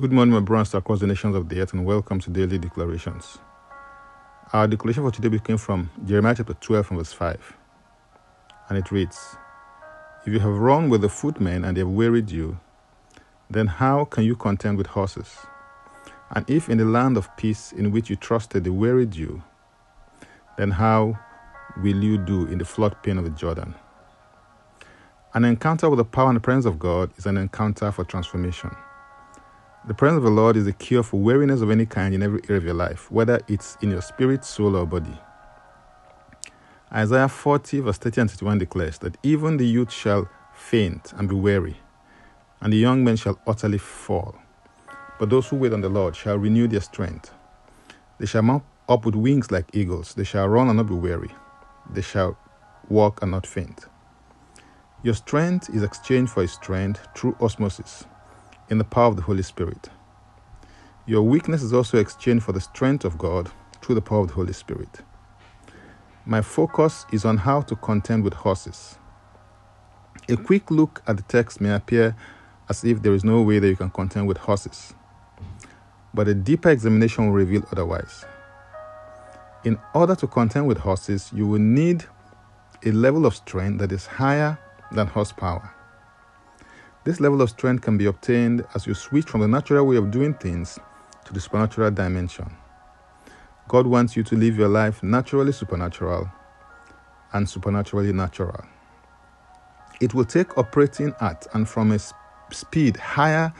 Good morning, my brothers across the nations of the earth, and welcome to Daily Declarations. Our declaration for today came from Jeremiah chapter 12, from verse 5. And it reads If you have run with the footmen and they have wearied you, then how can you contend with horses? And if in the land of peace in which you trusted they wearied you, then how will you do in the floodplain of the Jordan? An encounter with the power and the presence of God is an encounter for transformation. The presence of the Lord is a cure for weariness of any kind in every area of your life, whether it's in your spirit, soul, or body. Isaiah 40, verse 30 and 31 declares that even the youth shall faint and be weary, and the young men shall utterly fall. But those who wait on the Lord shall renew their strength. They shall mount up with wings like eagles. They shall run and not be weary. They shall walk and not faint. Your strength is exchanged for his strength through osmosis in the power of the Holy Spirit. Your weakness is also exchanged for the strength of God through the power of the Holy Spirit. My focus is on how to contend with horses. A quick look at the text may appear as if there is no way that you can contend with horses, but a deeper examination will reveal otherwise. In order to contend with horses, you will need a level of strength that is higher than horsepower. This level of strength can be obtained as you switch from the natural way of doing things to the supernatural dimension. God wants you to live your life naturally supernatural and supernaturally natural. It will take operating at and from a speed higher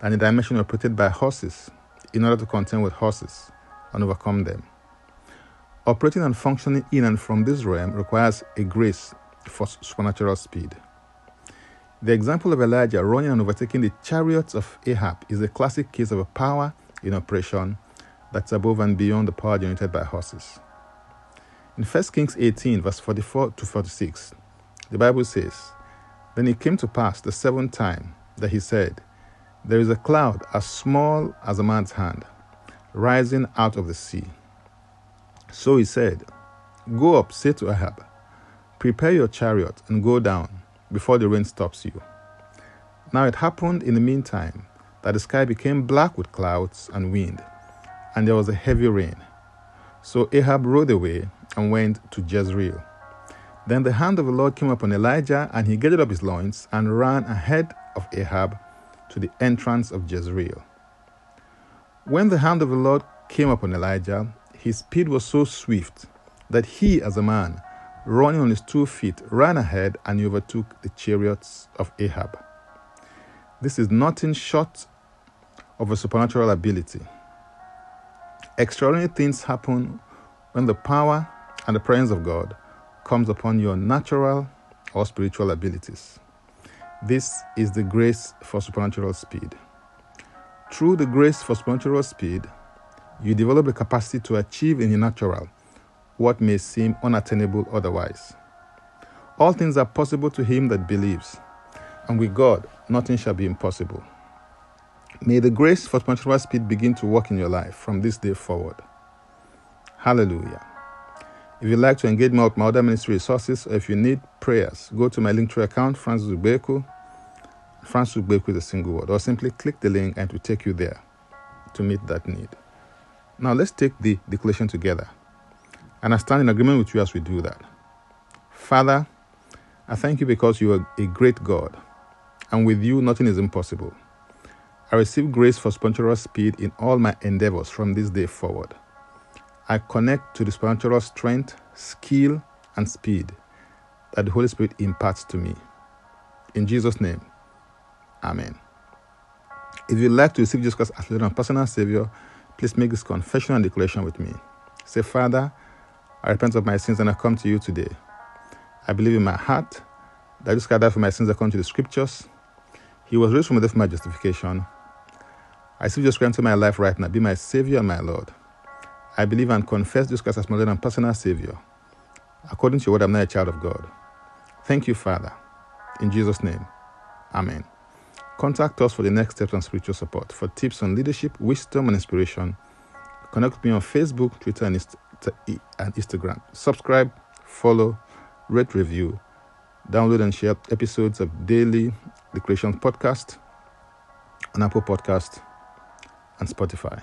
than the dimension operated by horses in order to contend with horses and overcome them. Operating and functioning in and from this realm requires a grace for supernatural speed. The example of Elijah running and overtaking the chariots of Ahab is a classic case of a power in operation that's above and beyond the power generated by horses. In 1 Kings 18, verse 44 to 46, the Bible says, Then it came to pass the seventh time that he said, There is a cloud as small as a man's hand, rising out of the sea. So he said, Go up, say to Ahab, Prepare your chariot and go down before the rain stops you. Now it happened in the meantime that the sky became black with clouds and wind, and there was a heavy rain. So Ahab rode away and went to Jezreel. Then the hand of the Lord came upon Elijah, and he gathered up his loins and ran ahead of Ahab to the entrance of Jezreel. When the hand of the Lord came upon Elijah, his speed was so swift that he, as a man, running on his two feet, ran ahead and overtook the chariots of Ahab. This is nothing short of a supernatural ability. Extraordinary things happen when the power and the presence of God comes upon your natural or spiritual abilities. This is the grace for supernatural speed. Through the grace for supernatural speed, you develop the capacity to achieve in the natural what may seem unattainable otherwise. All things are possible to him that believes, and with God, nothing shall be impossible. May the grace for spiritual speed begin to work in your life from this day forward. Hallelujah. If you'd like to engage more with my other ministry resources, or if you need prayers, go to my Linktree account, Francis Ubeku. Francis Ubeku is a single word, or simply click the link and it will take you there to meet that need. Now let's take the declaration together. And I stand in agreement with you as we do that. Father, I thank you because you are a great God, and with you nothing is impossible. I receive grace for spiritual speed in all my endeavors from this day forward. I connect to the spiritual strength, skill, and speed that the Holy Spirit imparts to me. In Jesus' name, Amen. If you'd like to receive Jesus Christ as Lord and personal Savior, please make this confession and declaration with me. Say, Father, I repent of my sins and I come to you today. I believe in my heart that Jesus Christ died for my sins according to the scriptures. He was raised from the dead for my justification. I receive Jesus Christ into my life right now. Be my Savior and my Lord. I believe and confess Jesus Christ as my Lord and personal Savior. According to your word, I'm now a child of God. Thank you, Father. In Jesus' name, Amen. Contact us for the next steps on spiritual support. For tips on leadership, wisdom, and inspiration, connect with me on Facebook, Twitter, and and Instagram. Subscribe, follow, rate, review, download and share episodes of Daily Declaration Podcast on Apple Podcast and Spotify.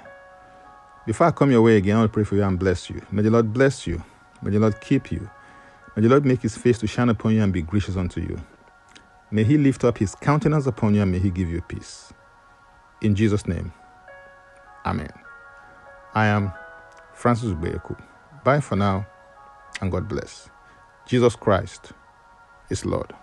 Before I come your way again, I will pray for you and bless you. May the Lord bless you. May the Lord keep you. May the Lord make his face to shine upon you and be gracious unto you. May he lift up his countenance upon you and may he give you peace. In Jesus' name, Amen. I am Francis Ubeyeku. Bye for now and God bless. Jesus Christ is Lord.